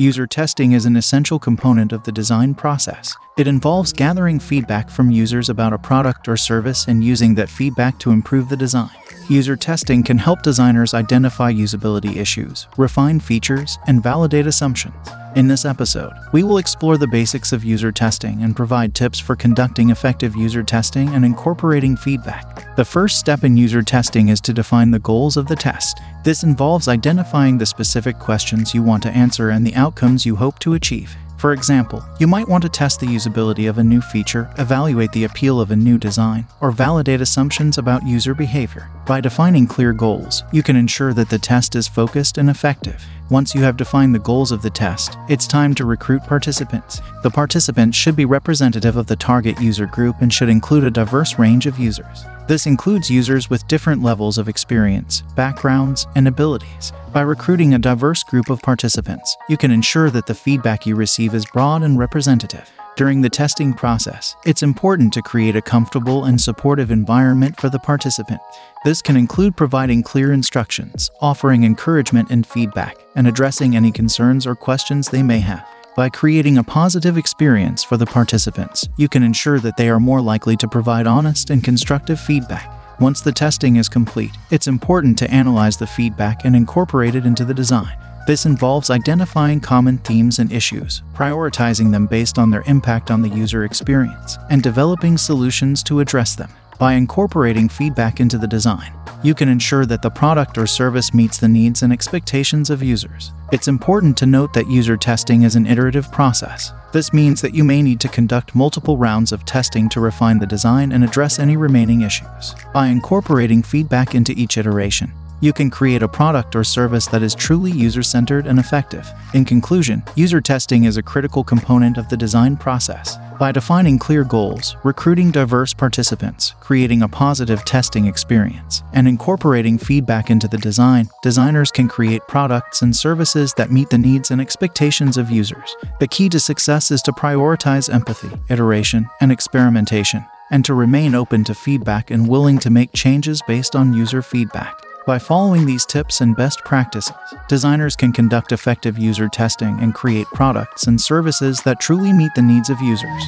User testing is an essential component of the design process. It involves gathering feedback from users about a product or service and using that feedback to improve the design. User testing can help designers identify usability issues, refine features, and validate assumptions. In this episode, we will explore the basics of user testing and provide tips for conducting effective user testing and incorporating feedback. The first step in user testing is to define the goals of the test. This involves identifying the specific questions you want to answer and the outcomes you hope to achieve. For example, you might want to test the usability of a new feature, evaluate the appeal of a new design, or validate assumptions about user behavior. By defining clear goals, you can ensure that the test is focused and effective. Once you have defined the goals of the test, it's time to recruit participants. The participants should be representative of the target user group and should include a diverse range of users. This includes users with different levels of experience, backgrounds, and abilities. By recruiting a diverse group of participants, you can ensure that the feedback you receive is broad and representative. During the testing process, it's important to create a comfortable and supportive environment for the participant. This can include providing clear instructions, offering encouragement and feedback, and addressing any concerns or questions they may have. By creating a positive experience for the participants, you can ensure that they are more likely to provide honest and constructive feedback. Once the testing is complete, it's important to analyze the feedback and incorporate it into the design. This involves identifying common themes and issues, prioritizing them based on their impact on the user experience, and developing solutions to address them. By incorporating feedback into the design, you can ensure that the product or service meets the needs and expectations of users. It's important to note that user testing is an iterative process. This means that you may need to conduct multiple rounds of testing to refine the design and address any remaining issues. By incorporating feedback into each iteration, you can create a product or service that is truly user centered and effective. In conclusion, user testing is a critical component of the design process. By defining clear goals, recruiting diverse participants, creating a positive testing experience, and incorporating feedback into the design, designers can create products and services that meet the needs and expectations of users. The key to success is to prioritize empathy, iteration, and experimentation, and to remain open to feedback and willing to make changes based on user feedback. By following these tips and best practices, designers can conduct effective user testing and create products and services that truly meet the needs of users.